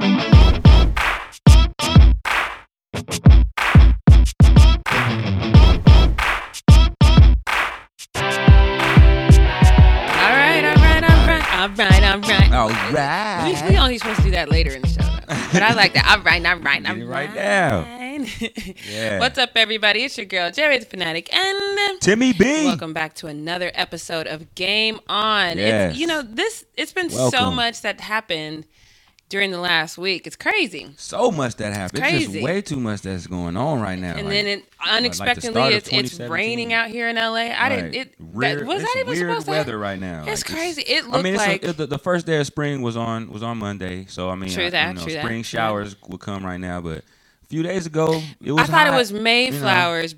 All right, all right, all right, all right, all right. All We, only supposed to do that later in the show, though. but I like that. All right, all right, all right. right now. Yeah. What's up, everybody? It's your girl Jerry the Fanatic, and um, Timmy B. welcome back to another episode of Game On. Yes. It's, you know, this it's been so much that happened during the last week. It's crazy. So much that happened. It's, crazy. just way too much that's going on right now. And like- then it unexpectedly start of it's, it's raining out here in LA. I didn't it that, was it's that even weird supposed to be weather right now. It's Like, crazy. It I mean, it's like a, the, the first day of spring was on was on Monday, so I mean, True I- that, you know, true that. spring Yeah. showers will come right now, but a few days ago it was. I thought it hot, was you know.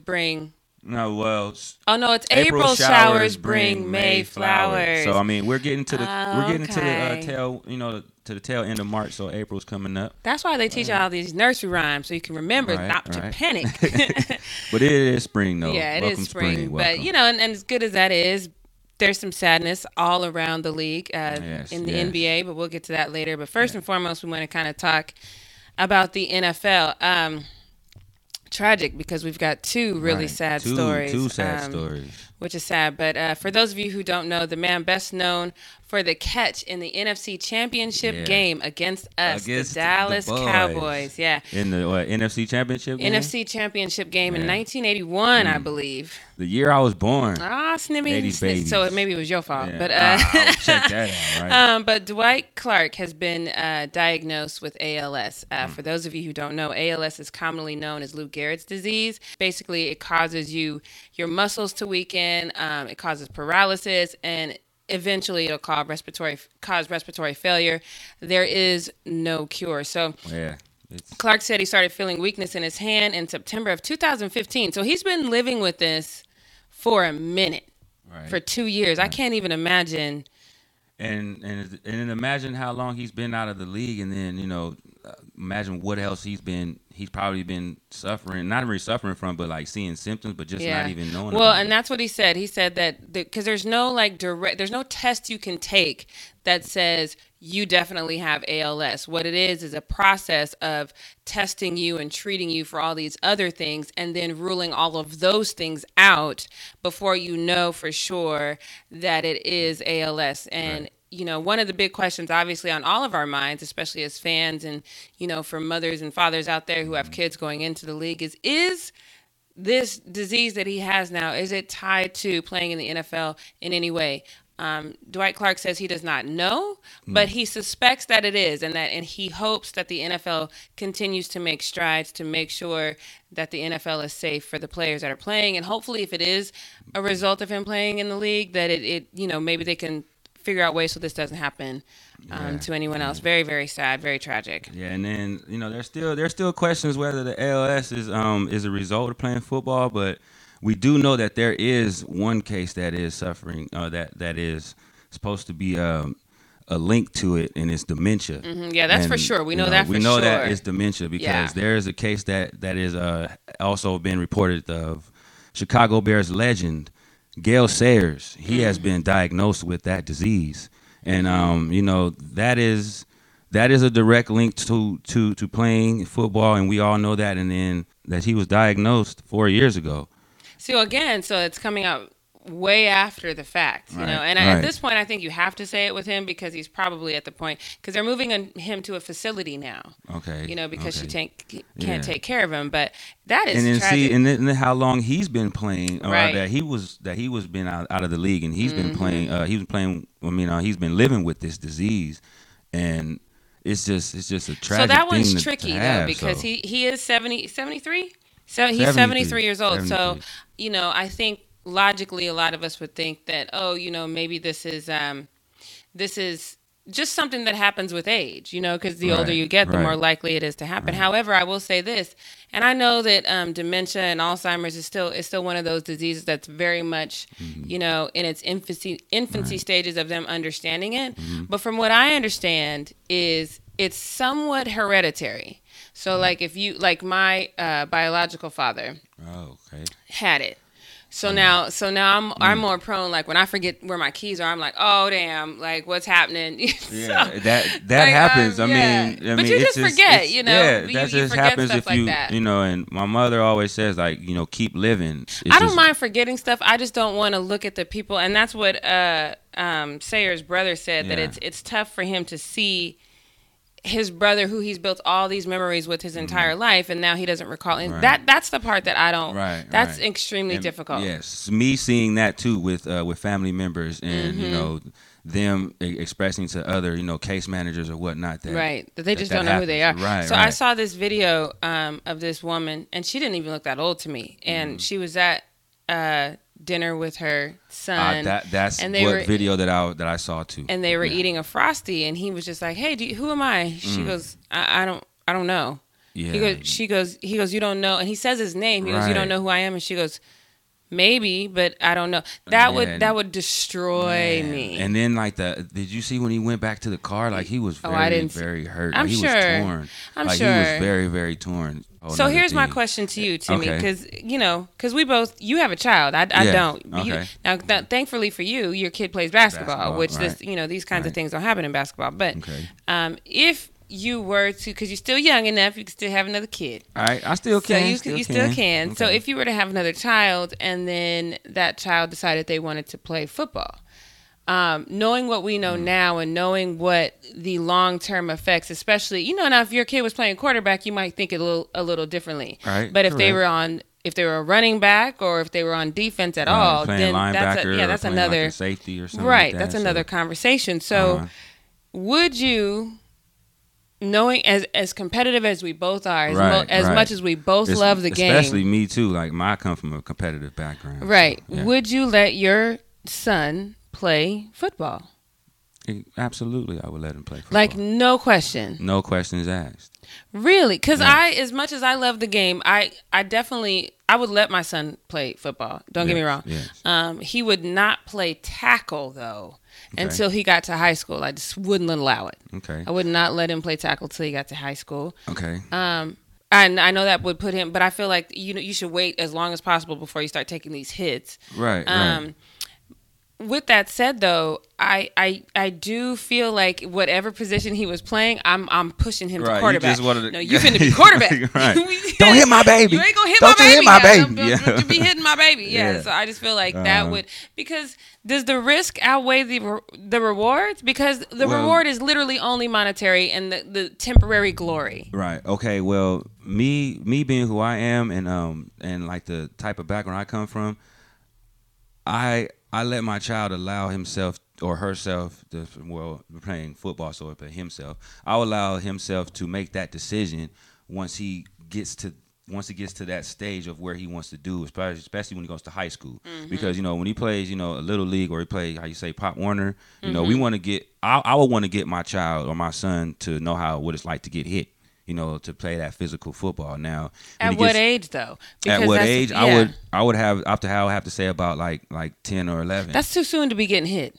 Bring No, well, Oh no, it's April, April, showers bring May flowers. So I mean, we're getting to the we're getting to the uh, tail, you know, to the tail end of March. So April's coming up, That's why they teach you all these nursery rhymes so you can remember Right, not to panic. but it is spring though. yeah, it Welcome is spring. but you know, and, and as good as that is, there's some sadness all around the league uh, Yes, in the yes. NBA. But we'll get to that later. But first and foremost, we want to kind of talk about the NFL. Um, tragic because we've got two really Right. sad Two- stories. Two sad um, stories. which is sad. But uh, for those of you who don't know, the man best known for the catch in the NFC Championship Yeah. game against us, Against the the Dallas boys. Cowboys. Yeah. In the what, NFC Championship game? NFC Championship game in 1981, Mm. I believe. the year I was born. Ah, snimmy. 80s So maybe it was your fault. Yeah. But uh, I'll check that out, right? Um, but Dwight Clark has been uh, diagnosed with ALS. Uh, Hmm. For those of you who don't know, ALS is commonly known as Lou Gehrig's disease. Basically, it causes you your muscles to weaken. Um, it causes paralysis, and eventually, it'll cause respiratory cause respiratory failure. There is no cure. So. yeah. It's, Clark said he started feeling weakness in his hand in September of 2015. So he's been living with this for a minute, right. for two years. I can't even imagine. And and and then imagine how long he's been out of the league, and then you know, uh, imagine what else he's been. He's probably been suffering, not really suffering from, but like seeing symptoms, but just not even knowing. Well, and it. that's what he said. He said that because there's no like direct, there's no test you can take that says you definitely have ALS. What it is is a process of testing you and treating you for all these other things, and then ruling all of those things out before you know for sure that it is ALS. And Right. you know, one of the big questions, obviously, on all of our minds, especially as fans and, you know, for mothers and fathers out there who have mm-hmm. kids going into the league, is is this disease that he has now, is it tied to playing in the NFL in any way? Um, Dwight Clark says he does not know, but he suspects that it is, and that and he hopes that the NFL continues to make strides to make sure that the NFL is safe for the players that are playing, and hopefully, if it is a result of him playing in the league, that it, it you know maybe they can figure out ways so this doesn't happen um, Yeah. to anyone else. Very very sad, very tragic. Yeah, and then you know there's still there's still questions whether the ALS is um is a result of playing football, but we do know that there is one case that is suffering uh, that that is supposed to be um a link to it, and it's dementia. Mhm, yeah, that's for sure. We you know that we know sure. that it's dementia because Yeah. there is a case that that is uh also been reported of Chicago Bears legend Gale Sayers. He has Mm. been diagnosed with that disease, and um you know that is that is a direct link to to to playing football, and we all know that. And then that he was diagnosed four years ago. So again, so it's coming out way after the fact, you Right, know. And right. at this point, I think you have to say it with him because he's probably at the point because they're moving on- him to a facility now, Okay, you know, because she okay. take, can't Yeah. take care of him. But that is and then tragic. see, and then, and then how long he's been playing, or Right. that he was that he was been out, out of the league, and he's Mm-hmm. been playing. Uh, he was playing. I mean, uh, he's been living with this disease, and it's just it's just a tragic. so that one's tricky to though because so. he he is 70 73 so he's 73, 73 years old so you know i think logically a lot of us would think that oh you know maybe this is um this is just something that happens with age, you know, because the older you get, the right. more likely it is to happen. However, I will say this, and I know that um, dementia and Alzheimer's is still is still one of those diseases that's very much, Mm-hmm. you know, in its infancy infancy stages of them understanding it. Mm-hmm. But from what I understand, is it's somewhat hereditary. So, Mm-hmm. like if you like my uh, biological father Oh, okay. had it. So now, so now I'm I'm more prone. Like when I forget where my keys are, I'm like, oh damn, like what's happening? So, Yeah, that that like, happens. um, I yeah. mean, I But mean, you it's just forget, it's- you know? Yeah, You- that you just happens if like you, that. you know. And my mother always says, like, you know, keep living. It's I don't just- mind forgetting stuff. I just don't want to look at the people, and that's what uh, um, Sayer's brother said that it's it's tough for him to see his brother, who he's built all these memories with his entire life, and now he doesn't recall. And Mm-hmm. Right. that that's the part that I don't. Right, That's right. extremely And, difficult. Yes, me seeing that too with uh, with family members and Mm-hmm. you know them e- expressing to other you know case managers or whatnot that Right, that they just that don't know who they are. Right, so I saw this video um, of this woman, and she didn't even look that old to me. And Mm-hmm. she was at uh, dinner with her Uh, son, that that's and they what were- video that I that I saw too. and they were Yeah. eating a frosty, and he was just like, "Hey, do you, who am I?" She goes, I, "I don't, I don't know." Mm. Yeah. He goes, she goes, he goes, you don't know, and he says his name. He goes, you don't know who I am, and she goes, maybe, but I don't know. That would that would destroy me. And then like the did you see when he went back to the car? Like he was Oh, very didn't very hurt. I'm like, he sure. was torn. I'm like, sure. He was very very torn. Oh, so here's my question to you, Timmy, Okay. because you know, because we both, you have a child, I, I Yeah, don't. You- okay. now, th- thankfully for you, your kid plays basketball, Basketball, which this, you know, these kinds of things don't happen in basketball. But Okay. um, if you were to, because you're still young enough, you can still have another kid. All right, I still can. so you, still you can. still can. So Okay. if you were to have another child and then that child decided they wanted to play football, um, knowing what we Mm. know now and knowing what the long term effects, especially you know, now if your kid was playing quarterback, you might think a little a little differently. Right, But if they correct. were on if they were a running back or if they were on defense at Right, all, then that's a, yeah, that's playing, like, another safety or something. right. like that's that, another so, conversation. So, uh-huh. would you? Knowing as as competitive as we both are, as, mo- as right. much as we both Es- love the game, Especially me too. Like my I come from a competitive background. so, Right. yeah. Would you let your son play football? Absolutely, I would let him play football. Like no question. no questions asked. Really? Cuz. I as much as I love the game, I I definitely I would let my son play football. Don't get me wrong. yes. Um he would not play tackle though Okay. until he got to high school. I just wouldn't allow it. Okay. I would not let him play tackle till he got to high school. Okay. Um and I know that would put him, but I feel like you know you should wait as long as possible before you start taking these hits. Right. Right. With that said, though, I, I I do feel like whatever position he was playing, I'm I'm pushing him Right, to you quarterback. wanted to- no, you finna be quarterback. Right. Don't hit my baby. You ain't gonna hit Don't my you hit baby. my baby. Don't, don't- Yeah. don't you be hitting my baby. Yeah. Yeah. So I just feel like that Uh-huh. would because does the risk outweigh the re- the rewards? Because the Well- reward is literally only monetary and the, the temporary glory. Right. Okay. Well, me me being who I am and um and like the type of background I come from, I I let my child allow himself or herself to well playing football so but himself. I'll allow himself to make that decision once he gets to once he gets to that stage of where he wants to do especially when he goes to high school. Mm-hmm. Because you know when he plays you know a little league or he plays how you say pop warner you know we mm-hmm. want to get I, I would want to get my child or my son to know how what it's like to get hit you know to play that physical football now At what gets- age though? at what age I would I would have up to how I have to say about like like ten or eleven. That's too soon to be getting hit.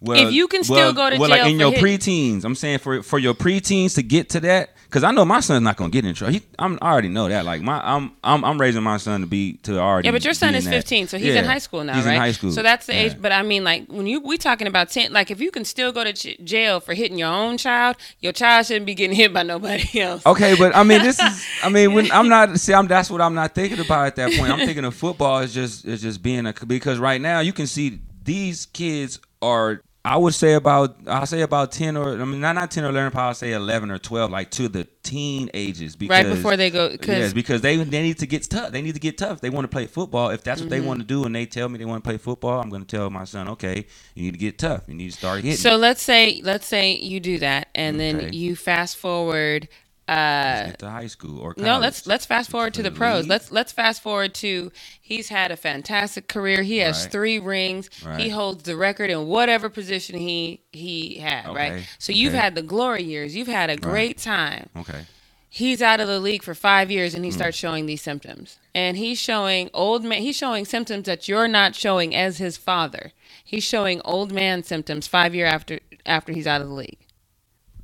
well, if you can still well- go to well, jail like in your hit- preteens. I'm saying for for your preteens to get to that because I know my son's not gonna get in trouble. He, I'm I already know that. Like my I'm I'm I'm raising my son to be to already. Yeah, but your son is that. 15, so he's Yeah, in high school now, he's right? in high school. So that's the Yeah. age. But I mean, like when you we talking about 10, like if you can still go to j- jail for hitting your own child, your child shouldn't be getting hit by nobody else. Okay, but I mean, this is. I mean, when I'm not. See, I'm. That's what I'm not thinking about at that point. I'm thinking of football is just is just being a because right now you can see these kids are. I would say about I'll say about ten or I mean not not ten or eleven, probably say eleven or twelve, like to the teen ages. Because, Right before they go, because Yes, because they they need to get tough. They need to get tough. They want to play football. If that's what Mm-hmm. they want to do, and they tell me they want to play football, I'm going to tell my son, okay, you need to get tough. You need to start hitting. so let's say let's say you do that, and then you fast forward. Uh, to high school or no, let's let's fast forward to the pros. Let's let's fast forward to he's had a fantastic career. He has Right. three rings. He holds the record in whatever position he he had. Right. Okay, So you've had the glory years. You've had a great time. okay. he's out of the league for five years and he starts showing these symptoms and he's showing old man he's showing symptoms that you're not showing as his father he's showing old man symptoms five year after after he's out of the league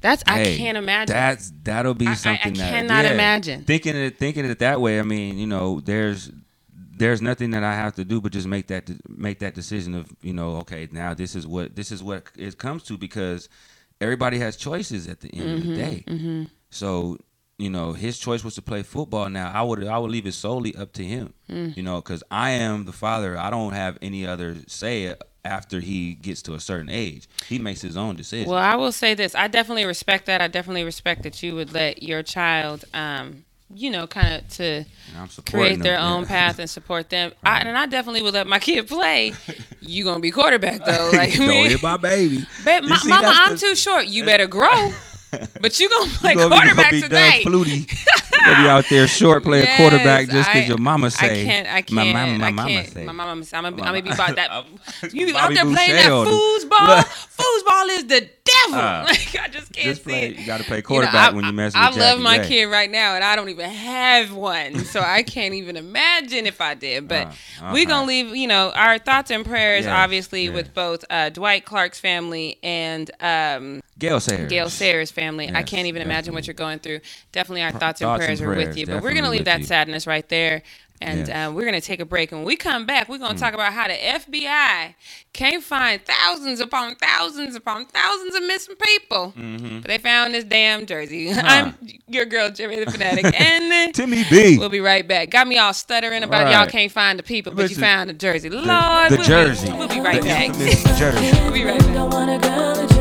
that's i can't imagine That's that'll be I- I something that I cannot yeah, imagine. thinking it thinking it that way. I mean, you know, there's there's nothing that I have to do but just make that make that decision of you know okay now this is what this is what it comes to because everybody has choices at the end of the mm-hmm, day. Mm-hmm. So you know his choice was to play football. Now I would I would leave it solely up to him. Mm. You know because I am the father. I don't have any other say after he gets to a certain age. He makes his own decision. Well, I will say this. I definitely respect that. I definitely respect that you would let your child, um, you know, kind of to And I'm supporting create their him, own path and support them. I, and I definitely would let my kid play. You gonna be quarterback though, like don't me. hit my baby. But see, mama, I'm the- too short. You better grow. But you gonna play You gonna be- quarterback be today. Doug Flutie. You gonna be out there short playing Yes, quarterback just because your mama say. I can't. I can't. My mama, my I mama can't. say. My mama. I'm gonna, I'm gonna be about that. You be out there playing that Boucher on him. foosball. Foosball is the devil. Uh, like I just can't Just see it. You got to play You know, quarterback I- when you mess with I love my Ray. kid right now, and I don't even have one, so I can't even imagine if I did. But Uh, we uh-huh. gonna leave, you know, our thoughts and prayers, Yes, obviously, yes. with both uh, Dwight Clark's family and um, Gale Sayers. Gale Sayers' family. I can't even imagine what you're going through. Definitely, our thoughts, and thoughts and prayers are with you. But we're gonna leave that you. sadness right there. And Yes. Mm. uh, we're gonna take a break, and when we come back, we're gonna talk about how the FBI can't find thousands upon thousands upon thousands of missing people, Mm-hmm. but they found this damn jersey. I'm your girl, Jimmy the Fanatic, and Timmy B. we'll be right back. Got me all stuttering about Right. y'all can't find the people, but you found the jersey. Lord, the we'll jersey. Be, we'll be right the back. jersey. we'll be right back.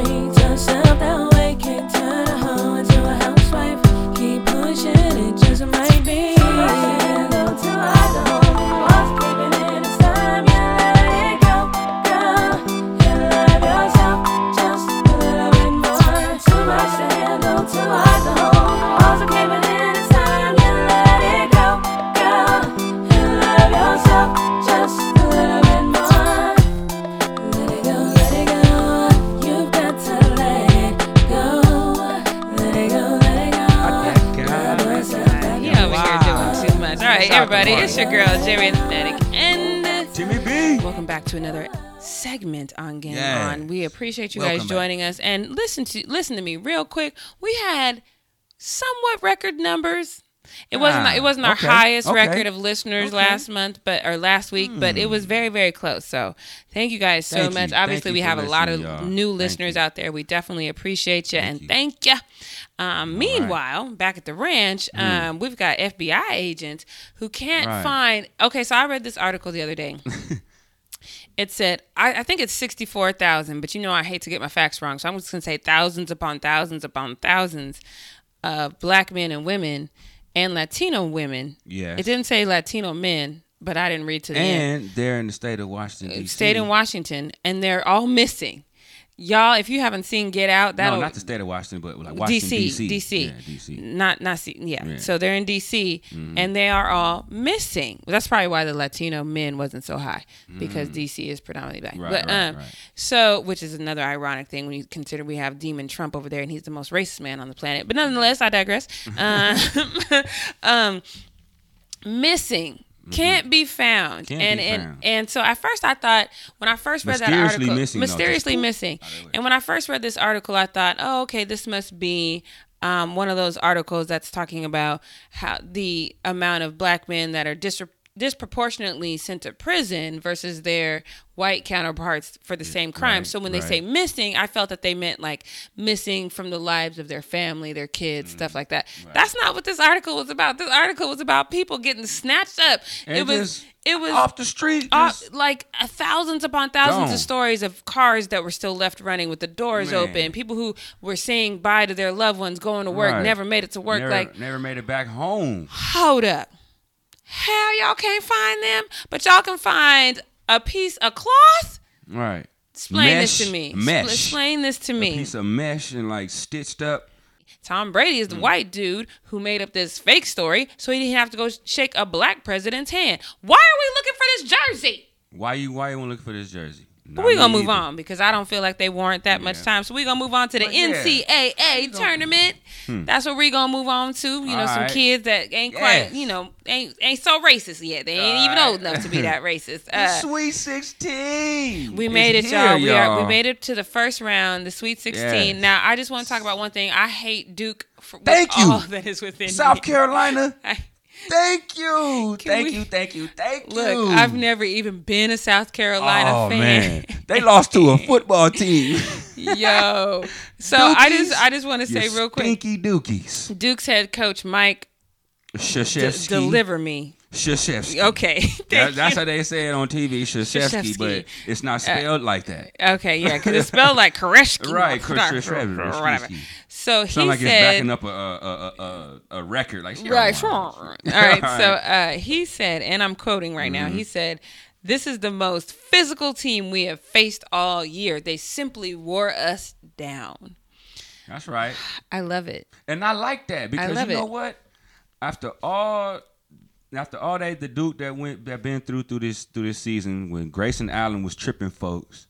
Everybody, it's your girl Jerry the Fanatic, and Timmy B. welcome back to another segment on Game Yes. On. We appreciate you Welcome guys back. joining us, and listen to listen to me real quick. We had somewhat record numbers. It wasn't Ah, it wasn't our okay, highest okay. record of listeners Okay. last month, but or last week, but it was very very close. So thank you guys so Thank much. you. Obviously, we have a lot of y'all. new listeners out there. We definitely appreciate you and you. thank you. Um, meanwhile, back at the ranch, um, we've got FBI agents who can't Hmm. Right. find. Okay, so I read this article the other day. it said, I, I think it's 64,000, but you know I hate to get my facts wrong. So I'm just going to say thousands upon thousands upon thousands of black men and women and Latino women. Yes. It didn't say Latino men, but I didn't read to the end. And they're in the state of Washington, D.C. State in Washington, and they're all missing. Y'all, if you haven't seen Get Out, No, that'll not the state of Washington, but like Washington, DC, D.C. DC, Yeah, D.C. not not C, yeah. Yeah. Mm-hmm. So they're in DC, and they are all missing. That's probably why the Latino men wasn't so high because DC is predominantly black. Right, but right, um, right. so which is another ironic thing when you consider we have Demon Trump over there, and he's the most racist man on the planet. But nonetheless, I digress. um, um, missing. Can't be found. Can't and be and found. and so at first I thought when I first read that article, missing, mysteriously missing, out of the way. and when I first read this article, I thought, oh, okay, this must be um, one of those articles that's talking about how the amount of black men that are dis- disproportionately sent to prison versus their white counterparts for the same crime. right, so when they right. say missing, I felt that they meant like missing from the lives of their family, their kids, Mm, stuff like that. That's not what this article was about. This article was about people getting snatched up. And it was it was off the street. just- like thousands upon thousands Gone. of stories of cars that were still left running with the doors Man. open. People who were saying bye to their loved ones going to work, Right. never made it to work. never, like, never made it back home. hold up. How y'all can't find them, but y'all can find a piece of cloth? Right. Explain Mesh, this to me. Mesh. Explain this to A me. piece of mesh and like stitched up. Tom Brady Mm. is the white dude who made up this fake story so he didn't have to go shake a black president's hand. Why are we looking for this jersey? Why you why you want to look for this jersey? But we're gonna move either. on because I don't feel like they warrant that much time. So we're gonna move on to the But yeah. NCAA tournament. That's what we're gonna move on to. You know, some Alright. kids that ain't quite, you know, ain't ain't so racist yet. They ain't even Alright. old enough to be that racist. The Uh, Sweet Sixteen. we made it, here, y'all. We are we made it to the first round, the Sweet Sixteen. Yes. Now, I just want to talk about one thing. I hate Duke for Thank you. all that is within South me. Carolina. I, Thank you. Can Thank we- you. Thank you. Thank you. Look, I've never even been a South Carolina oh, fan. man. They lost to a football team. Yo. So I just I just want to say real quick. Stinky dookies. Duke's head coach Mike d- deliver me. Shashevsky. Okay. That- that's how they say it on TV, Shashevsky, but it's not spelled like that. Okay, yeah, because it's spelled like Koreshki. Right, or whatever. So he Sound like it's backing up a a, a, a, a record. Like right, sure. All right, so uh, he said, and I'm quoting right now. Mm-hmm. He said, "This is the most physical team we have faced all year. They simply wore us down." That's right. I love it. And I like that because you know it. what? After all, after all that the Duke that went that been through through this through this season when Grayson Allen was tripping folks,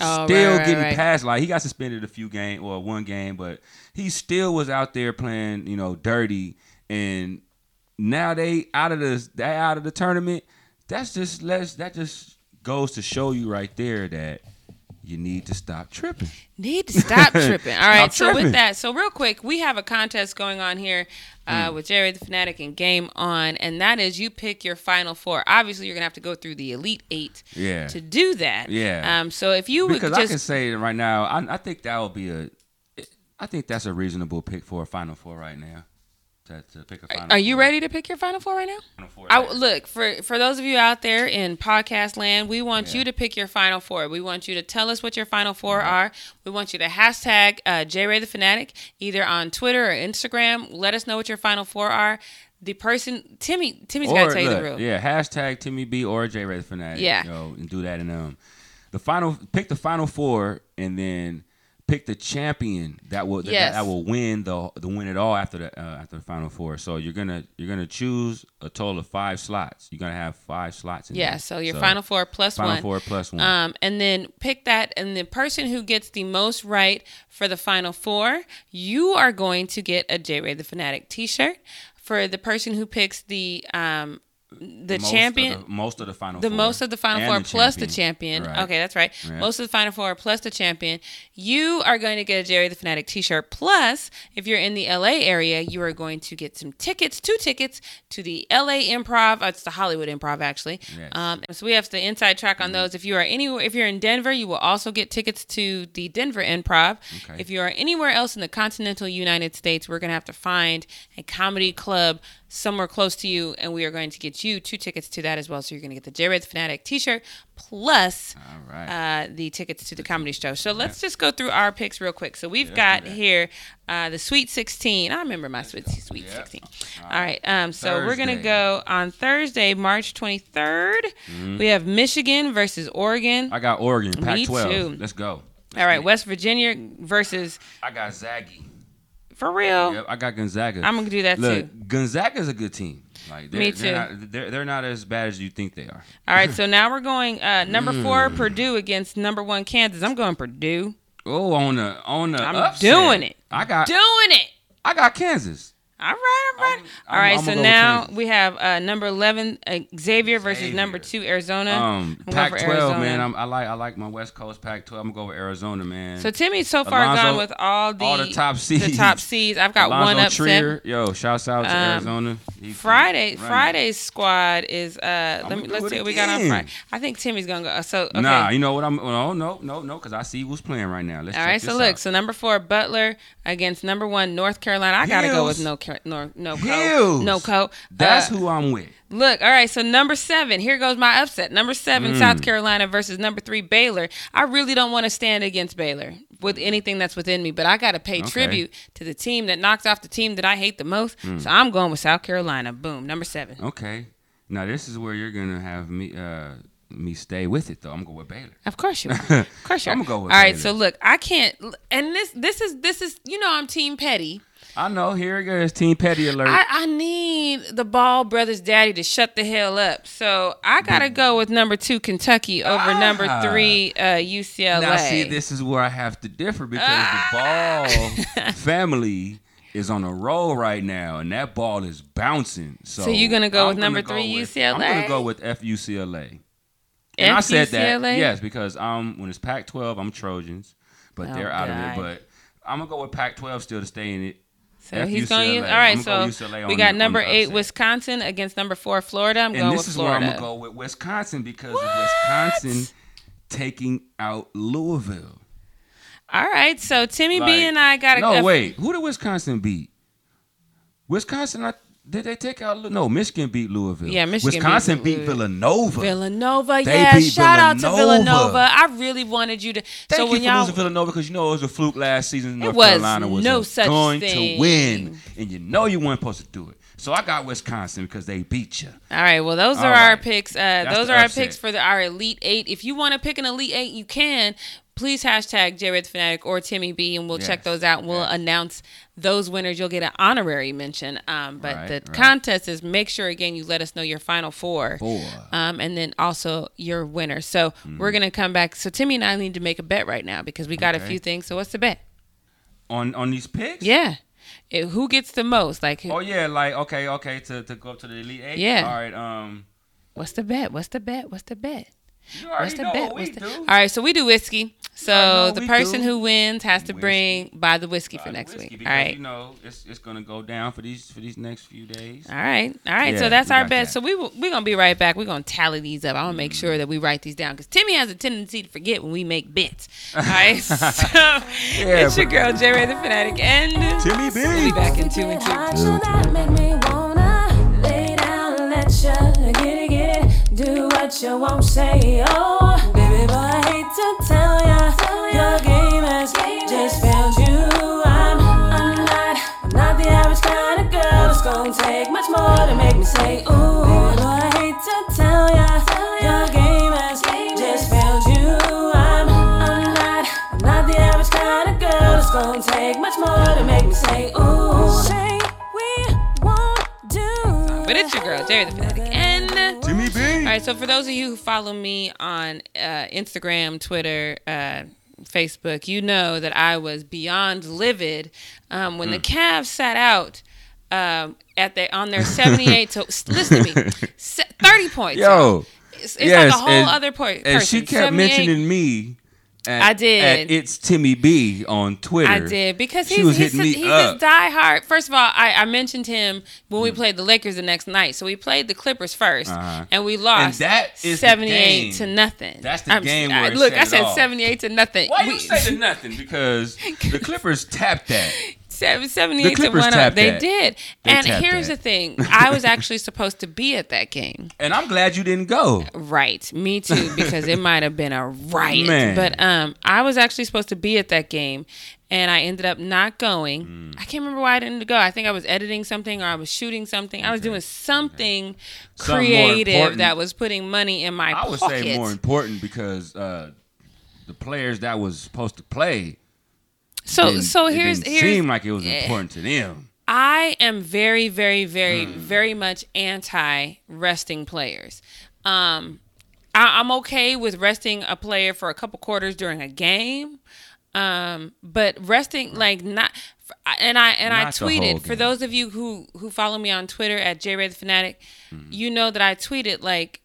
Oh, still right, right, getting right. past like he got suspended a few game or one game, but he still was out there playing you know dirty and now they out of the they out of the tournament. That's just less that just goes to show you right there that you need to stop tripping. Need to stop tripping. All right. So tripping. with that, so real quick, we have a contest going on here uh, Hmm. with Jerry the Fanatic and Game On, and that is you pick your final four. Obviously, you're gonna have to go through the Elite Eight Yeah. to do that. Yeah. Um. So if you would because I just can say right now, I, I think that would be a, I think that's a reasonable pick for a final four right now. To, to pick a final. Are you four. ready to pick your final four right now? Final four I, right look for for those of you out there in podcast land. We want Yeah. you to pick your final four. We want you to tell us what your final 4 are. We want you to hashtag uh, JRay the Fanatic either on Twitter or Instagram. Let us know what your final four are. The person Timmy Timmy's gotta tell you the look, real. Yeah, hashtag Timmy B or J Red Fanatic. Yeah. Yo, and do that and um, the final pick the final four and then pick the champion that will that, Yes. that will win the the win it all after the uh, after the final four. So you're gonna you're gonna choose a total of five slots. You're gonna have five slots. In Yeah, there. so your final four plus final one. four plus one. Um, and then pick that, and the person who gets the most right for the final four, you are going to get a J Ray the Fanatic T-shirt. For the person who picks the um, the Most of champion, the- most of the final the four. most of the final four the plus the champion. Right. Okay, that's right. Most of the final four plus the champion. You are going to get a Jerry the Fanatic T-shirt. Plus, if you're in the LA area, you are going to get some tickets, two tickets to the LA Improv. uh, It's the Hollywood Improv, actually. Yes. Um, so we have the inside track on those. If you are anywhere, if you're in Denver, you will also get tickets to the Denver Improv. Okay. If you are anywhere else in the continental United States, we're going to have to find a comedy club somewhere close to you, and we are going to get you two tickets to that as well. So you're going to get the J Red Fanatic T-shirt plus All right. uh, the tickets to the comedy show. So let's just go through our picks real quick. So we've let's got here uh, the Sweet 16. I remember my Sweet Sweet Yep. 16. All right. Um, so we're gonna go on Thursday, March 23rd. We have Michigan versus Oregon. Mm-hmm. I got Oregon, Me Pac-12. too. Let's go. All right, West Virginia versus I got Zaggy. For real. Yep, I got Gonzaga. I'm gonna do that Look, too. Gonzaga's a good team. Like they're, Me They're too. not, they're, they're not as bad as you think they are. All right, so now we're going uh, number four Mm. Purdue against number one Kansas. I'm going Purdue. Oh, on the on the I'm upset. doing it. I got Doing it. I got Kansas. All right, all right. I'm- all right, I'm- I'm so with now we have uh, number 11 uh, Xavier versus Xavier. number two Arizona. Um, I'm Pac-12, Arizona. man. I'm, I like I like my West Coast Pac-12. I'm gonna go with Arizona, man. So Timmy's so far Alonzo- gone with all the all the top The seeds. top seeds. I've got Alonzo one upset. Trier, yo, shouts out to Um, Arizona. Friday. Friday's squad is uh. let me let's see what we got on. Friday. I think Timmy's gonna go. So okay. Nah, you know what? I'm no, no, no, no, because I see who's playing right now. Let's all right, so look, out. so number four Butler against number one North Carolina. I gotta go with Hills. no, Car- no, no, co, no co. That's Uh, who I'm with. Look, all right, so number seven, here goes my upset. Number seven, Mm. South Carolina versus number three, Baylor. I really don't want to stand against Baylor with anything that's within me, but I got to pay Okay. tribute to the team that knocked off the team that I hate the most. Mm. So I'm going with South Carolina. Boom, number seven. Okay. Now this is where you're gonna have me uh me stay with it though. I'm gonna go with Baylor. Of course you are. Of course you are. I'ma go with All right, Baylor. so look, I can't, and this this is this is you know I'm Team Petty. I know. Here it goes. Team Petty alert. I, I need the Ball brothers' daddy to shut the hell up. So I gotta go with number two Kentucky over number Ah. three uh, UCLA. now see, this is where I have to differ because the ball family is on a roll right now, and that ball is bouncing. So, So you gonna go I'm with number go three with- UCLA? I'm gonna go with FUCLA. And I said that FUCLA? yes because um when it's Pac-12, I'm Trojans, but Oh, they're out God. of it. But I'm gonna go with Pac-12 still to stay in it. So F he's going to use. All right, so go we got the- number eight upset. Wisconsin against number four Florida. I'm going And with this is where I'm gonna go with Wisconsin because of Wisconsin taking out Louisville. All right, so Timmy Like, B and I got a No, a- wait. Who did Wisconsin beat? Wisconsin. I, did they take out? No, Michigan beat Louisville. Yeah, Michigan beat Wisconsin beat, Louisville. Villanova. Villanova. They Yeah, beat shout out to Villanova. Villanova. I really wanted you to. Thank so you when for y'all losing Villanova because you know it was a fluke last season. North was Carolina was no such going thing. to win, and you know you weren't supposed to do it. So I got Wisconsin because they beat you. All right. Well, those All are our picks. Uh, those are our picks for the, our elite eight. If you want to pick an elite eight, you can. Please hashtag Jared Fanatic or Timmy B, and we'll check those out. And we'll yes. announce those winners. You'll get an honorary mention. Um, but Right, the right. contest is make sure again you let us know your final four. Four. Um, and then also your winner. So Mm-hmm. we're gonna come back. So Timmy and I need to make a bet right now because we got a few things. So what's the bet? On on these picks. Yeah. It- who gets the most? Like, who, Oh yeah, like okay, okay, to, to go up to the elite eight. Yeah. All right. Um. what's the bet? What's the bet? What's the bet? You What's the know bet? what we What's the- do. All right, so we do whiskey. So the person do. who wins has to Whiskey. bring buy the whiskey for Uh, next whiskey week. Because, All right. You know, it's it's gonna go down for these for these next few days. All right, all right. so that's our bet. that. So we will- we're gonna be right back. We're gonna tally these up. I want to make Mm. sure that we write these down because Timmy has a tendency to forget when we make bets. All right, so it's your girl J Ray the Fanatic, and Timmy B. we'll be back in two and two. Do what you won't say. Oh, baby boy, I hate to tell ya, your game has just failed you. I'm, I'm not, I'm not the average kind of girl. It's gonna take much more to make me say, ooh. Baby boy, I hate to tell ya, your game has just failed you. I'm, I'm not, I'm not the average kind of girl. It's gonna take much more to make me say, ooh. Say we won't do. But it's your girl J Ray the Fanatic, and. Timmy B. All right, so for those of you who follow me on uh, Instagram, Twitter, uh, Facebook, you know that I was beyond livid um, when the Mm. Cavs sat out um, at the on their seventy-eight to listen to me, thirty points. Yo. it's, it's yes, like a whole and- other point. And she kept mentioning me. At, I did. At it's Timmy B on Twitter. I did because he's was he's, me he's up. this diehard. First of all, I, I mentioned him when Mm. we played the Lakers the next night. So we played the Clippers 1st Uh-huh. and we lost that is seventy-eight to nothing. That's the game I- look, I said seventy-eight to nothing. Why We- you say the nothing? Because the Clippers tapped that. Seven- 78 to Clippers one. tapped They that. did. They and here's that. the thing: I was actually supposed to be at that game. And I'm glad you didn't go. Right, me too, because it might have been a riot. Man. But um, I was actually supposed to be at that game, and I ended up not going. Mm. I can't remember why I didn't go. I think I was editing something or I was shooting something. I was doing something more creative that was putting money in my pocket. I would pocket. say more important because uh, the players that was supposed to play. So, didn't- so it here's didn't here's seem like it was important to them. I am very, very, very, Hmm. very much anti resting players. Um, I, I'm okay with resting a player for a couple quarters during a game, um, but resting like not. And I and I Not whole tweeted for those of you who who follow me on Twitter at JRed the Fanatic, Hmm. you know that I tweeted like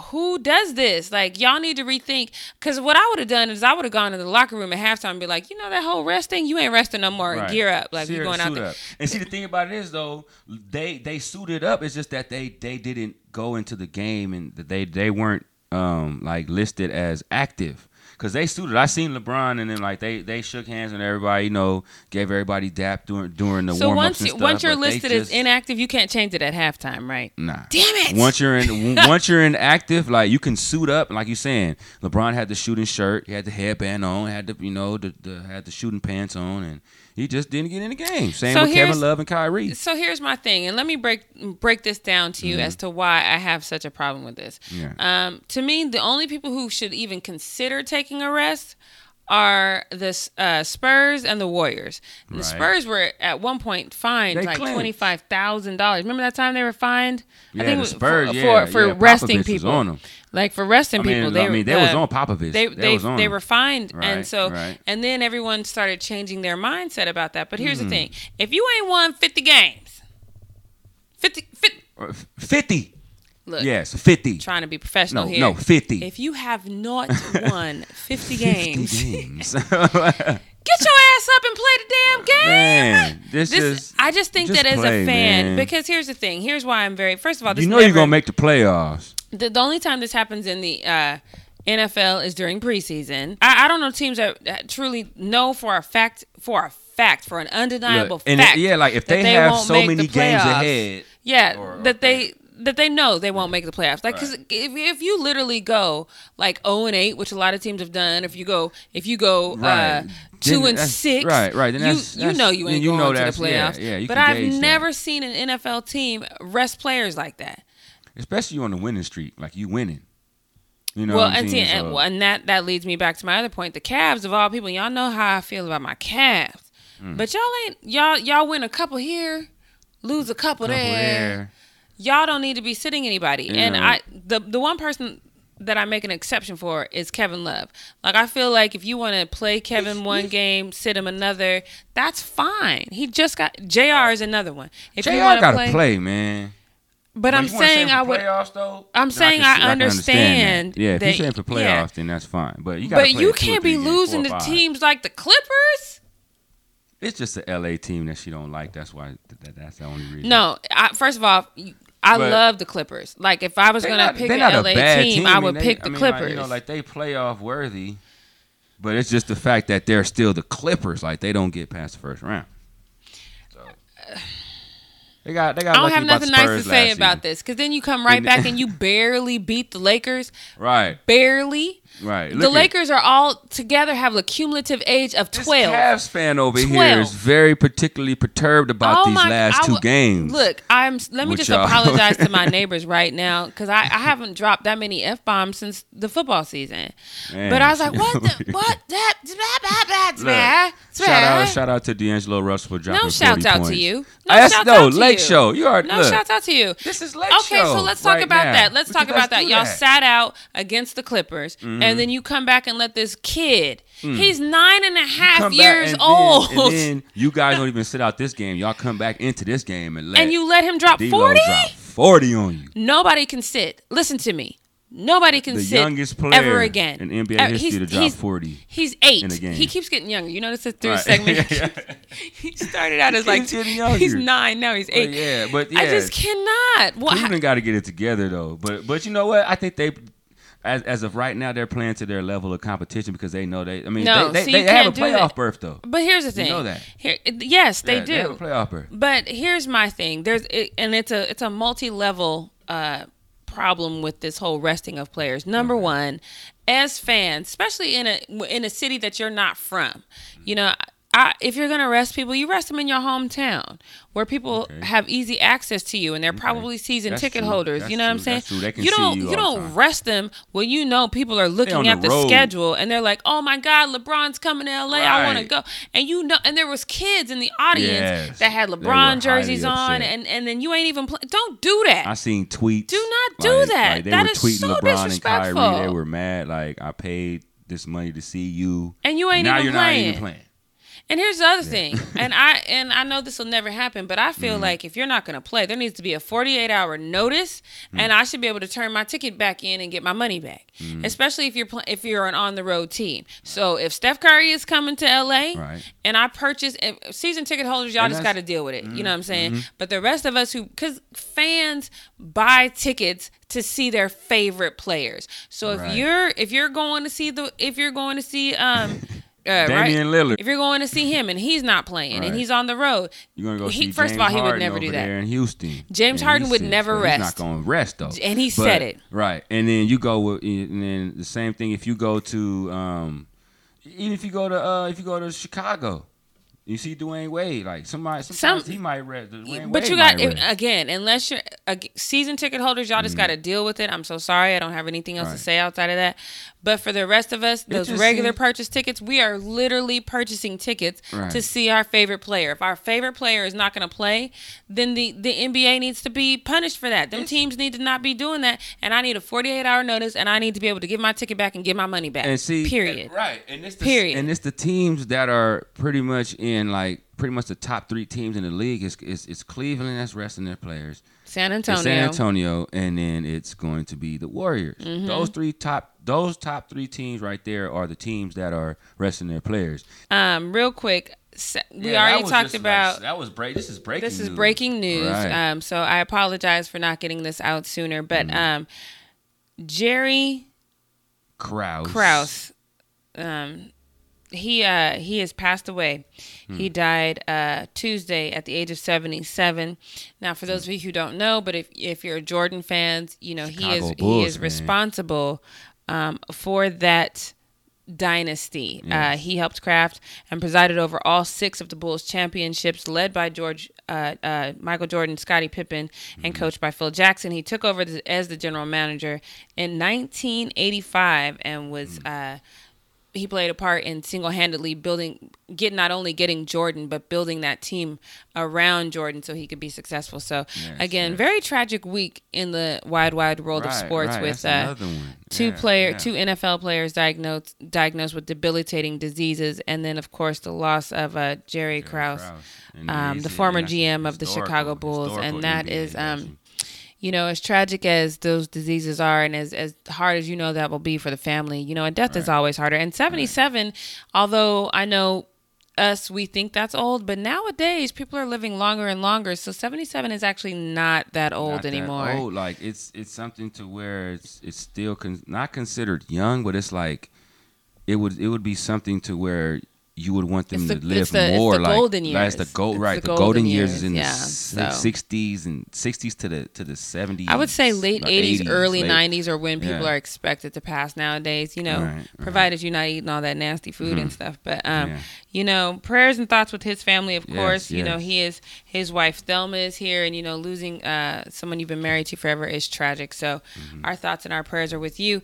who does this? Like, y'all need to rethink. Because what I would have done is I would have gone to the locker room at halftime and be like, you know, that whole rest thing, you ain't resting no more. Right. Gear up. Like, you're going out there. up. And see, the thing about it is though, they they suited up. It's just that they they didn't go into the game and they they weren't um like listed as active. Cause they suited. I seen LeBron and then like they they shook hands and everybody you know gave everybody dap during during the So warm once you, stuff. once you're listed as inactive, you can't change it at halftime, right? Nah. Damn it! Once you're in, once you're in active, like you can suit up, like you're saying. LeBron had the shooting shirt, he had the headband on, had the you know the, the had the shooting pants on, and he just didn't get in the game. Same So with Kevin Love and Kyrie. So here's my thing, and let me break break this down to you as to why I have such a problem with this. Mm-hmm. Yeah. Um, to me, the only people who should even consider taking a rest are the uh, Spurs and the Warriors. And The Right. Spurs were at one point fined They like twenty five thousand dollars. Remember that time they were fined? Yeah, I think the Spurs, for, yeah, for, for yeah, resting Popovich people. Like for resting I mean, people, they I mean, they uh, was on Popovich. They They they, they were fined, and so right. and then everyone started changing their mindset about that. But here's Hmm. the thing: if you ain't won fifty games, 50, 50 Uh, Fifty. Look, Yes, fifty. trying to be professional No, here. no, fifty. If you have not won 50 Fifty games, games. Get your ass up and play the damn game. Man, this, This, is. I just think just that as a fan, man. because here's the thing. Here's why I'm very. First of all, this you know never, you're gonna make the playoffs. the, the only time this happens in the uh, NFL is during preseason. I, I don't know teams that, that truly know for a fact, for a fact, for an undeniable Look, and fact. it, yeah, like if they, they have so many the games ahead, Yeah, or- that they that they know they won't make the playoffs. Like, because Right. if, if you literally go like zero and eight, which a lot of teams have done, if you go if you go Right. uh, two Then and six, right, right, then you that's- you that's- know you ain't you going to the that's- yeah, yeah, but I've gauge that. never seen an NFL team rest players like that. especially on the winning streak, like you winning. You know, well, and, see, saying? and, So- and that that leads me back to my other point. The Cavs of all people, y'all know how I feel about my Cavs, Mm. but y'all ain't y'all y'all win a couple here, lose a couple, couple there. there. Y'all don't need to be sitting anybody. You and. I the the one person that I make an exception for is Kevin Love. Like I feel like if you want to play Kevin one game, sit him another, that's fine. He just got Jr. is another one. If JR you want got to to play, man. but I'm you wanna saying say for I would. Playoffs, though, I'm then saying can I see- can understand that. Yeah, if that- you're saying for playoffs, yeah. then that's fine. But you got. But you can't be losing to teams like the Clippers. It's just the LA team that she don't like. That's why. That, that's the only reason. No, I, first of all, I But- love the Clippers. Like if I was gonna not- pick an LA bad team, I would they- pick the I mean, Clippers. Like, you know, like they playoff worthy, but it's just the fact that they're still the Clippers. Like they don't get past the first round. So they got. They got. I don't have nothing nice to say about season. this because then you come right And- back and you barely beat the Lakers. Right. Barely. Right. the Lakers are all together have a cumulative age of This twelve. Cavs fan over here 12. is very particularly perturbed about Oh these last I two w- games. Look, I'm. Let me With just y'all. apologize to my neighbors right now because I, I haven't dropped that many f bombs since the football season. Man. But I was like, what? The, what? That? Blah, blah, blah, Look, blah, shout out, shout out to D'Angelo Russell for dropping No shouts 40 out points. to you. No Yes, shouts no, out to Lake you. Show. You already No look. shouts out to you. This is Lake Okay, Show so let's talk right about now. that. Let's We talk can- about let's that. do Y'all that. Mm-hmm. sat out against the Clippers, and then you come back and let this kid. He's nine and a half Mm. Years and old, Then, and then you guys don't even sit out this game. Y'all come back into this game and let and you let him drop forty. 40 on you. Nobody can sit. Listen to me. Nobody can The sit youngest player ever again in NBA Uh, history he's- to drop he's- 40 He's eight. in a game. He keeps getting younger. You notice it through Right. segment. he started out as like keeps getting younger. he's nine now. He's But eight. yeah, but yeah. I just cannot. Well, Cleveland got to get it together though. But but you know what? I think they, as as of right now, they're playing to their level of competition because they know they. I mean, No, they, they, you they have a playoff berth though. But here's the thing. You know that. Here, yes, they Yeah, do. They have a playoff berth. But here's my thing. There's it, and it's a it's a multi-level uh problem with this whole resting of players. Number 1, as fans, especially in a in a city that you're not from. You know, I, if you're going to arrest people, you arrest them in your hometown where people Okay. have easy access to you and they're probably season That's ticket true. holders. That's you know what I'm saying? That's true. They can you don't you all don't time. rest them when you know people are looking at the the, schedule and they're like, "Oh my god, LeBron's coming to LA. I want to go." And you know and there was kids in the audience Yes. that had LeBron jerseys on, upset. and and then you ain't even play. Don't do that. I seen tweets. Do not do like- that. Like they That were is tweeting so LeBron and Kyrie. They were mad. Like I paid this money to see you, and you ain't now even you're playing. not even playing. And here's the other thing, and I and I know this will never happen, but I Mm-hmm. feel like if you're not going to play, there needs to be a 48 hour notice, Mm. and I should be able to turn my ticket back in and get my money back. Mm. Especially if you're pl- if you're an on the road team. So if Steph Curry is coming to LA, Right. and I purchase season ticket holders, y'all And just got to deal with it. You Mm-hmm. know what I'm saying? But the rest of us who, because fans buy tickets to see their favorite players. So if Right. you're if you're going to see the if you're going to see um. Uh, Damian right? Lillard. If you're going to see him and he's not playing and he's on the road, You're gonna go he- see first James of all, he would Harden never over do that. there in Houston. James And Harden would said- never rest. He's not gonna rest though. And he But- said it. right. And then you go with, and then the same thing if you go to, um, even if you go to, uh, if you go to Chicago, you see Dwyane Wade. Like somebody, sometimes Some- he might rest. Dwyane but Wade you got if, again, unless you're season ticket holders, y'all just got to deal with it. I'm so sorry, I don't have anything else to Mm. Say outside of that. But for the rest of us, those regular purchase tickets, we are literally purchasing tickets Right. to see our favorite player. If our favorite player is not going to play, then the the NBA needs to be punished for that. Them teams need to not be doing that, and I need a 48 hour notice, and I need to be able to give my ticket back and get my money back. and see, period. right? And it's the, Period. And it's the teams that are pretty much in like pretty much the top three teams in the league. It's it's, it's Cleveland that's resting their players. San Antonio. San Antonio, and then it's going to be the Warriors. Mm-hmm. Those three top those top three teams right there are the teams that are resting their players. Um, real quick, we Yeah, already talked just like- about. that was break. This is breaking. this is news. breaking news. Right. Um, so I apologize for not getting this out sooner. But Mm-hmm. um, Jerry Krause. Krause, um, he uh, he has passed away. Hmm. He died uh, Tuesday at the age of seventy seven. Now, for those of you who don't know, but if if you're Jordan fans, you know he is Chicago he is man. responsible um, for that dynasty. Uh, he helped craft and presided over all six of the Bulls championships, led by George, uh, uh, Michael Jordan, Scottie Pippen, and Mm-hmm. coached by Phil Jackson. He took over the, as the general manager in 1985 and was. Mm. He played a part in single-handedly building get not only getting Jordan but building that team around Jordan so he could be successful. So Yes, again, yes. very tragic week in the wide wide world of sports right, with uh, two Yeah, player yeah. two NFL players diagnosed diagnosed with debilitating diseases and then of course the loss of uh, Jerry Krause. Krause. Um, the former GM of the Chicago Bulls, and that NBA is, um. You know, as tragic as those diseases are, and as, as hard as you know that will be for the family, you know, and death is always harder. And 77, although I know us, we think that's old, but nowadays people are living longer and longer. So 77 is actually not that old Not that anymore. old. Like it's it's something to where it's it's still con- not considered young, but it's like it would it would be something to where you would want them the- to live the- more like golden That's the gold right. the The, golden golden years, years, is in yeah, the so. sixties and sixties to the to the seventies. I would say late 80s, early 90s are when people Yeah. are expected to pass nowadays, you know, Right, right. provided you're not eating all that nasty food and stuff. But, um, Yeah. you know, prayers and thoughts with his family, of Yes, course. You know, he is, his wife Thelma is here, and, you know, losing uh, someone you've been married to forever is tragic. So Mm-hmm. our thoughts and our prayers are with you.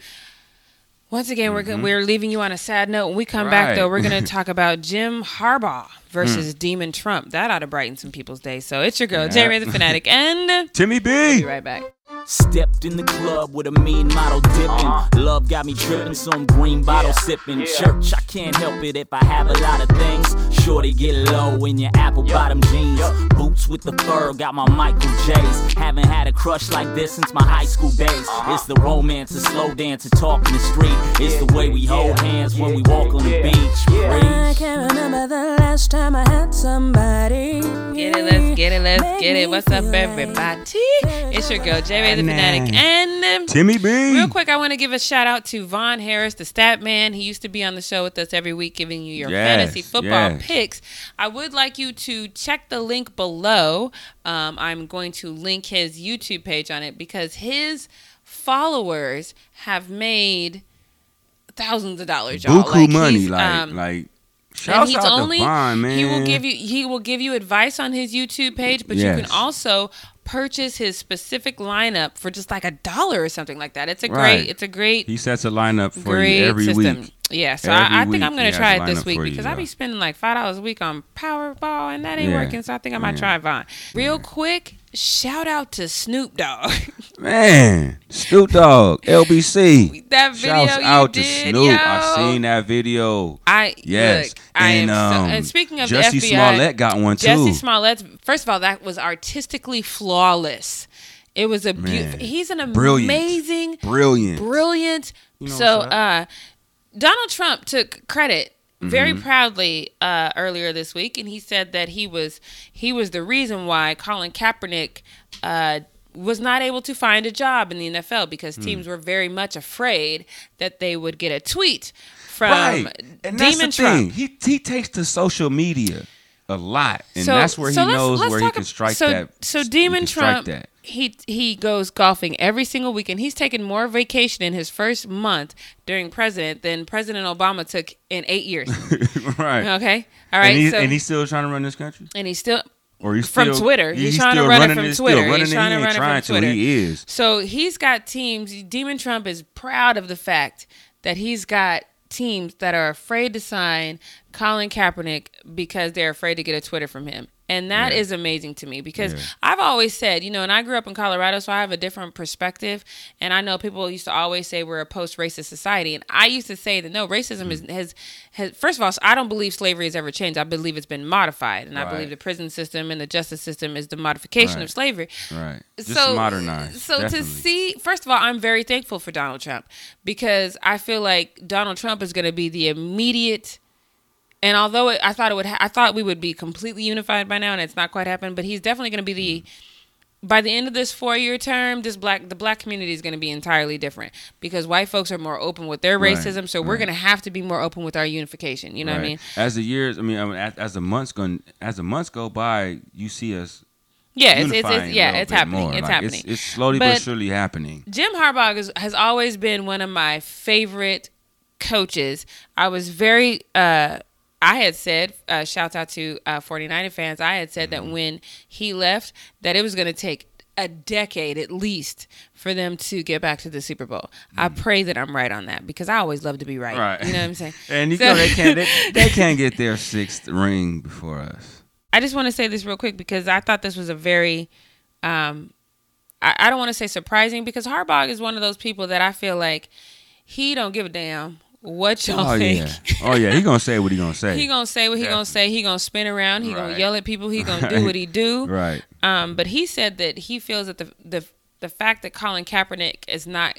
Once again, we're we're leaving you on a sad note. When we come back, Mm-hmm. Right. Hmm. though, we're going to talk about Jim Harbaugh versus Demon Trump. That ought to brighten some people's day. So it's your girl, Yeah. J Ray the Fanatic, and Timmy B. we'll be right back. Stepped in the club with a mean model dipping. Uh-huh. Love got me tripping, some green bottle sipping. Church, I can't help it if I have a lot of things. Shorty get low in your apple bottom jeans. Boots with the fur, got my Michael J's. Haven't had a crush like this since my high school days. Uh-huh. It's the romance, the slow dance, and talk in the street. It's the way we hold hands when we walk on the beach. I can't remember the last time I had somebody. Get it, let's get it, let's make get it. What's up, everybody? It's your girl, J Ray the Fanatic. And um, Timmy B. real quick, I want to give a shout out to Vaughn Harris, the stat man. He used to be on the show with us every week, giving you your Yes, fantasy football yes. picks. I would like you to check the link below. Um, I'm going to link his YouTube page on it because his followers have made thousands of dollars, y'all. Buku Like, money, he's, like um, like. and Shouts he's out only to Vaughn, man. he will give you he will give you advice on his YouTube page, but you can also purchase his specific lineup for just like a dollar or something like that. It's a Right. great it's a great He sets a lineup for great you every system. week. Yeah, so Every I, I think I'm gonna try it this week for you, because I be spending like five dollars a week on Powerball and that ain't Yeah. working. So I think I might Yeah. try Vaughn. Real quick, shout out to Snoop Dogg. Man, Snoop Dogg, LBC. that video Shouts you out did, to Snoop. yo. I seen that video. I Yes, look, I and am so, um, and speaking of Jesse the FBI, Smollett got one too. Jesse Smollett. First of all, that was artistically flawless. It was a beautiful. He's an brilliant. amazing, Brilliant. brilliant. know so, uh, Donald Trump took credit very Mm-hmm. proudly uh, earlier this week, and he said that he was he was the reason why Colin Kaepernick. Uh, was not able to find a job in the NFL Hmm. because teams were very much afraid that they would get a tweet from right. And that's Demon. Trump. He he takes to social media a lot, and So- that's where so he let's- knows let's where he can strike so, that. So he Demon strike Trump, that. he he goes golfing every single weekend. He's taken more vacation in his first month during president than President Obama took in eight years. right. Okay, all right. and, he's, so and he's still trying to run this country, and he's still or he's From still, Twitter. He's He's, trying to run it from it, Twitter. He's trying to run it from to. Twitter. He is. So he's got teams. Demon Trump is proud of the fact that he's got teams that are afraid to sign Colin Kaepernick because they're afraid to get a Twitter from him. And that is Yeah. amazing to me because Yeah. I've always said, you know, and I grew up in Colorado, so I have a different perspective. And I know people used to always say we're a post-racist society, and I used to say that no, racism is Mm. has has. First of all, I don't believe slavery has ever changed. I believe it's been modified, and I believe the prison system and the justice system is the modification Right. of slavery. Right. Just so modernized. So definitely. to see, first of all, I'm very thankful for Donald Trump because I feel like Donald Trump is going to be the immediate. And although it, I thought it would, ha- I thought we would be completely unified by now, and it's not quite happened. But he's definitely going to be the. By the end of this four-year term, this black the black community is going to be entirely different because white folks are more open with their Right, racism, so we're going to have to be more open with our unification. You know what I mean? As the years, I mean, I mean as, as the months go, as the months go by, you see us Yeah, it's, it's, it's yeah, it's happening. more. It's Like, happening. It's, slowly but, But- surely happening. Jim Harbaugh is, has always been one of my favorite coaches. I was very, uh, I had said, uh, shouts out to uh, 49er fans, I had said Mm-hmm. that when he left, that it was going to take a decade at least for them to get back to the Super Bowl. I pray that I'm right on that because I always love to be right. Mm. Right. You know what I'm saying? And you So- know they can't they, they can't get their sixth ring before us. I just want to say this real quick because I thought this was a very, um, I, I don't want to say surprising because Harbaugh is one of those people that I feel like he don't give a damn what y'all Oh think. yeah. Oh yeah. He gonna say what he gonna say. He gonna say what he gonna say. He gonna spin around. He gonna yell at people. He gonna do what he do. right. Um, but he said that he feels that the the the fact that Colin Kaepernick is not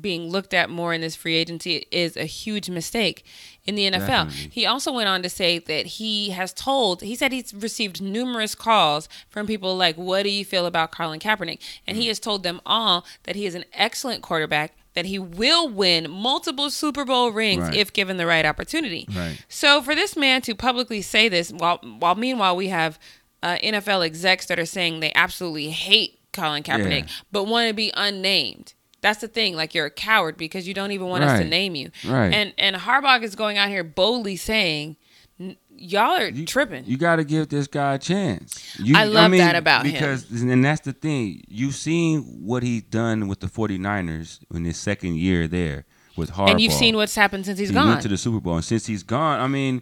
being looked at more in this free agency is a huge mistake in the NFL. Definitely. He also went on to say that he has told, he said he's received numerous calls from people like, What do you feel about Colin Kaepernick? And he has told them all that he is an excellent quarterback, that he will win multiple Super Bowl rings Right. if given the right opportunity. Right. So for this man to publicly say this, while while meanwhile we have uh, NFL execs that are saying they absolutely hate Colin Kaepernick, Yeah. but want to be unnamed. That's the thing. Like you're a coward because you don't even want us to name you. Right. And and Harbaugh is going out here boldly saying, "N- "Y'all are You- tripping." You got to give this guy a chance. You, I love that about him. because, and that's the thing. You've seen what he's done with the 49ers in his second year there with Harbaugh. and you've seen what's happened since he's he gone. went to the Super Bowl, and since he's gone, I mean,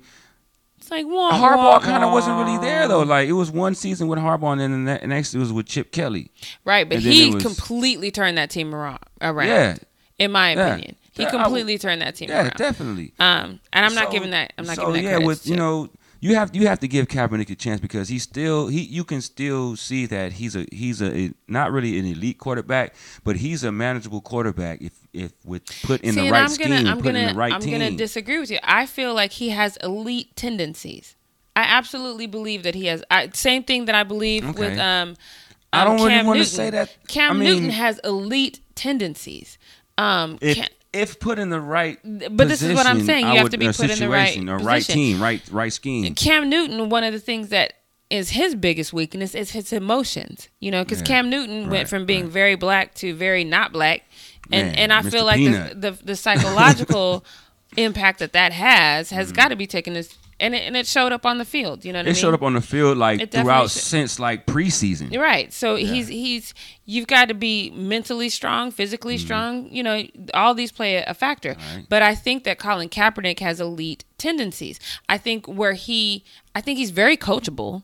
it's like Harbaugh kind of wasn't really there though. Like it was one season with Harbaugh, and then the next it was with Chip Kelly. right, but he was- completely turned that team around. around Yeah, in my Yeah. opinion, he Yeah, completely turned that team yeah, around. definitely. Um, and I'm not giving that. I'm not so, giving that yeah, with to- you know, you have you have to give Kaepernick a chance because he's still he you can still see that he's a he's a not really an elite quarterback, but he's a manageable quarterback if if with put in See, the right I'm scheme, gonna, I'm put gonna, in the right I'm team. gonna disagree with you. I feel like he has elite tendencies. I absolutely believe that he has. I, same thing that I believe Okay. with um. I um, don't really Cam wanna say that- Cam I mean- Newton has elite tendencies. Um, if Cam- if put in the right, But this is what I'm saying. You I have would- to be put in the right situation, a right team, right right scheme. Cam Newton, one of the things that is his biggest weakness is his emotions. You know, because Yeah, Cam Newton right, went from being right. very black to very not black, and Man, and I Mr. feel like the, the the psychological impact that that has Mm-hmm. has got to be taken as and it, and it showed up on the field. You know what I It mean? showed up on the field like It throughout should- since like preseason. You're right. So he's he's you've got to be mentally strong, physically strong. You know, all these play a, factor. Mm-hmm. Right. But I think that Colin Kaepernick has elite tendencies. I think where he, I think he's very coachable.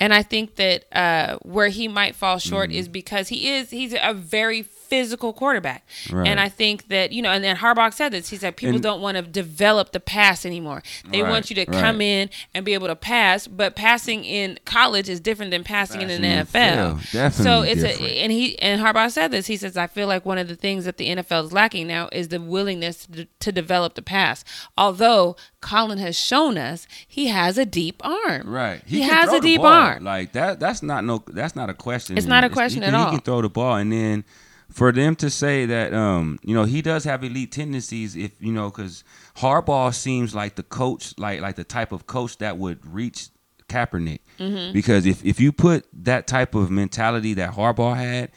And I think that uh, where he might fall short Mm-hmm. is because he is he's a very physical quarterback, Right. and I think that you know. And then Harbaugh said this. He said people And- don't want to develop the pass anymore. They Right, want you to right. come in and be able to pass, but passing in college is different than passing, in Passing the in the NFL. definitely so it's different. a and he and Harbaugh said this. He says, "I feel like one of the things that the NFL is lacking now is the willingness to, to develop the pass. Although Colin has shown us he has a deep arm. Right. He, can has a deep arm. Like that that's not no that's not a question. It's not a question he at all. He can throw the ball and then for them to say that um you know he does have elite tendencies if you know cuz Harbaugh seems like the coach like like the type of coach that would reach Kaepernick. Mm-hmm. Because if if you put that type of mentality that Harbaugh had,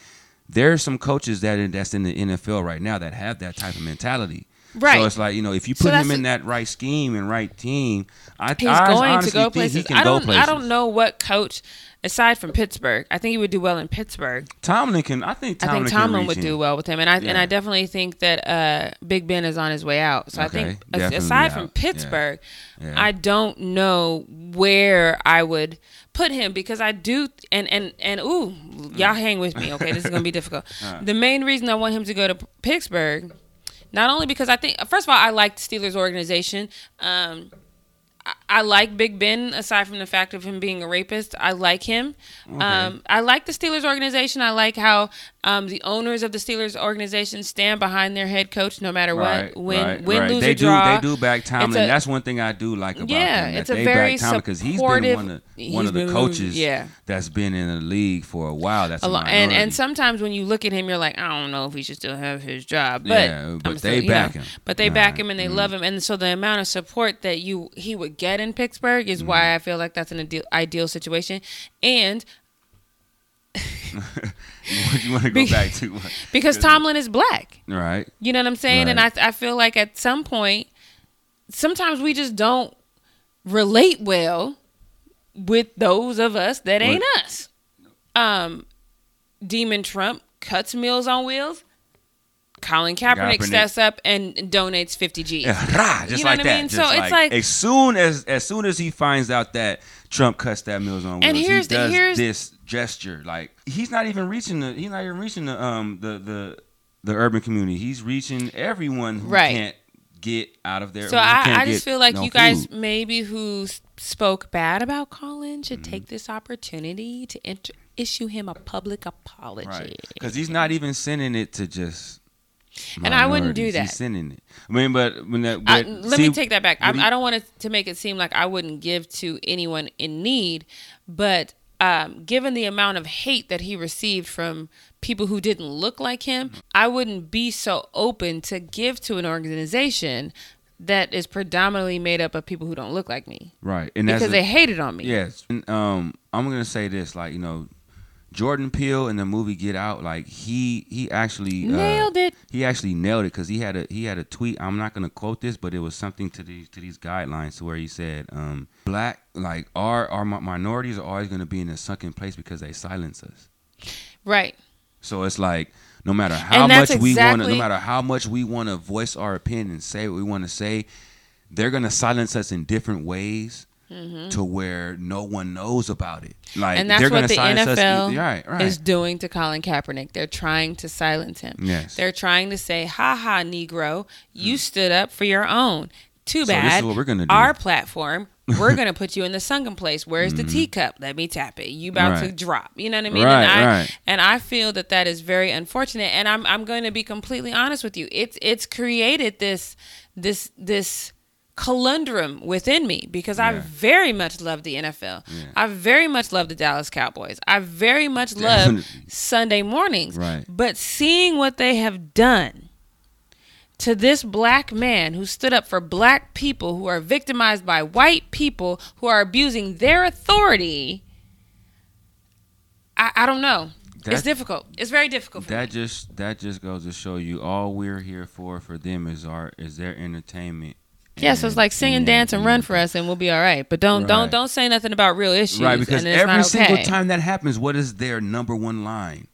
there's some coaches that that's in the NFL right now that have that type of mentality. Right. So it's like you know, if you So put him that's in that right scheme and right team, I, He's I going to honestly go think places. he can I go don't. places. I don't know what coach aside from Pittsburgh. I think he would do well in Pittsburgh. Tomlin can. I think I Tomlin, think Tomlin would him. do well with him, and I and I definitely think that uh, Big Ben is on his way out. So I think definitely aside out. from Pittsburgh, Yeah. I don't know where I would put him because I do and and and ooh, y'all hang with me, okay? This is gonna be difficult. The main reason I want him to go to Pittsburgh, not only because I think first of all I like the Steelers organization. Um, I like Big Ben aside from the fact of him being a rapist. I like him. Um, I like the Steelers organization. I like how um, the owners of the Steelers organization stand behind their head coach no matter Right, what. Win, right, win, right. lose they or draw. do. They do back Tomlin. a- That's one thing I do like about Yeah, them. it's a they very back Tomlin because he's been one of one of the been- coaches. yeah. that's been in the league for a while. That's a, lot, and and sometimes when you look at him, you're like, I don't know if he should still have his job. But, Yeah, but I'm they back know, him. But they back him and they mm. love him, and so the amount of support that you he would get in Pittsburgh is Mm. why I feel like that's an ideal, ideal situation. And you want to go back to because Tomlin is black, right? you know what I'm saying, and I I feel like at some point, sometimes we just don't relate well with those of us that ain't us. Um, Demon Trump cuts Meals on Wheels. Colin Kaepernick, Kaepernick. steps up and donates 50 G's. Yeah, rah, just You know like what I that. mean? Just So it's like, as soon as as soon as he finds out that Trump cuts that meals on wheels, And here's he does here's- this gesture. Like he's not even reaching the he's not even reaching the um the the the urban community. He's reaching everyone who Right. can't get out of there. So I, I just feel like no you guys food. maybe who spoke bad about Colin should Mm-hmm. take this opportunity to issue him a public apology. Right, because he's not even sending it to just. And I wouldn't do that. He's it. I mean, but when that. I, but let me take that back. I, you- I don't want to make it seem like I wouldn't give to anyone in need, but um, given the amount of hate that he received from people who didn't look like him, I wouldn't be so open to give to an organization that is predominantly made up of people who don't look like me Right, and that's because they hated on me. Yes. And, um, I'm gonna say this, like you know, Jordan Peele in the movie Get Out, like he he actually uh, Nailed it. He actually nailed it because he had a he had a tweet. I'm not gonna quote this, but it was something to these to these guidelines to where he said, um, black like our our minorities are always gonna be in a sunken place because they silence us. Right. So it's like no matter how much that's we want to, no matter how much we want to voice our opinion and say what we want to say, they're gonna silence us in different ways to where no one knows about it. Like Mm-hmm. and that's they're what the silence us- NFL right, right. is doing to Colin Kaepernick. They're trying to silence him. Yes. They're trying to say, "Ha ha, Negro, you stood up for your own." Too Hmm. So this bad. is what we're gonna do. Our platform, we're gonna put you in the sunken place. Where's the teacup? Let me tap it. You about to Mm-hmm. Drop. You know what I mean? Right, and I right. and I feel that that is very unfortunate. And I'm I'm going to be completely honest with you. It's it's created this this this conundrum within me because I very much love the NFL. I very much love the Dallas Cowboys. I very much love Sunday mornings. Right. But seeing what they have done to this black man who stood up for black people who are victimized by white people who are abusing their authority, I, I don't know. That- it's difficult. It's very difficult for that me. just that just goes to show you all we're here for for them is our is their entertainment. Yeah, so it's like sing and dance and run for us, and we'll be all right. But don't don't don't say nothing about real issues. Right, because every not single time that happens, what is their number one line?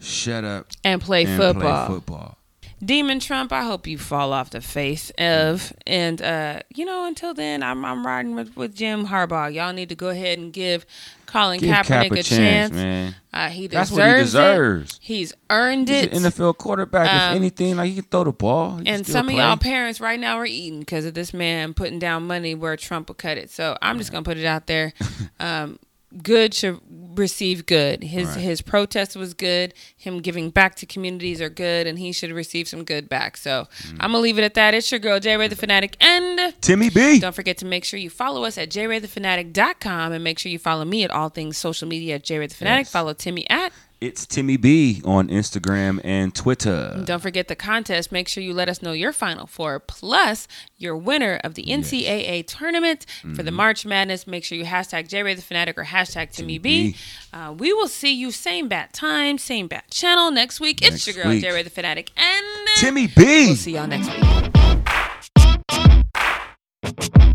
Shut up and play and football. play football. Demon Trump, I hope you fall off the face of. And uh, you know, until then, I'm I'm riding with, with Jim Harbaugh. Y'all need to go ahead and give Colin Give Kaepernick Cap a, a chance. chance, man. Uh, he That's deserves what he it. deserves. He's earned He's it. an NFL quarterback. Um, if anything, like he can throw the ball. He and some play. of y'all parents right now are eating because of this man putting down money where Trump will cut it. So I'm just gonna put it out there. Um, good should receive good. His Right. his protest was good. Him giving back to communities are good, and he should receive some good back. So Mm. I'm gonna leave it at that. It's your girl J Ray the Fanatic, and Timmy B. don't forget to make sure you follow us at jraythefanatic.com and make sure you follow me at all things social media at J Ray the Fanatic. Yes. Follow Timmy at it's Timmy B on Instagram and Twitter. Don't forget the contest. Make sure you let us know your final four plus your winner of the NCAA yes. tournament mm-hmm. for the mm-hmm. March Madness. Make sure you hashtag JRay the Fanatic or hashtag Timmy, B. Uh, we will see you same bat time, same bat channel next week. Next it's your girl week. JRay the Fanatic and Timmy B. We'll see y'all next week.